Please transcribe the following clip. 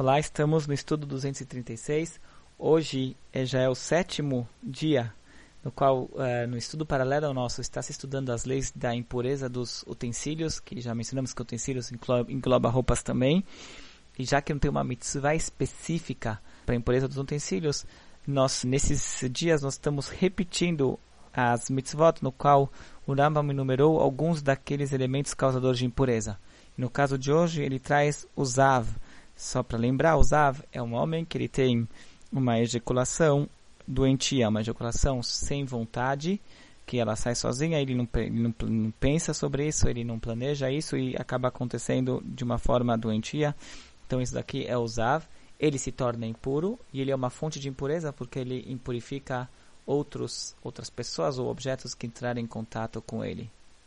Olá, estamos no estudo 236. Hoje é, já é o sétimo dia no qual, uh, no estudo paralelo ao nosso, está se estudando as leis da impureza dos utensílios, que já mencionamos que utensílios engloba, roupas também. E já que não tem uma mitzvah específica para a impureza dos utensílios, nós, nesses dias, nós estamos repetindo as mitzvot, no qual o Rambam enumerou alguns daqueles elementos causadores de impureza. No caso de hoje, ele traz o Zav, só para lembrar, o Zav é um homem que ele tem uma ejaculação doentia, uma ejaculação sem vontade, que ela sai sozinha, ele não, ele não, não, pensa sobre isso, ele não planeja isso e acaba acontecendo de uma forma doentia. Então isso daqui é o Zav. Ele se torna impuro e ele é uma fonte de impureza porque ele impurifica outros, outras pessoas ou objetos que entrarem em contato com ele.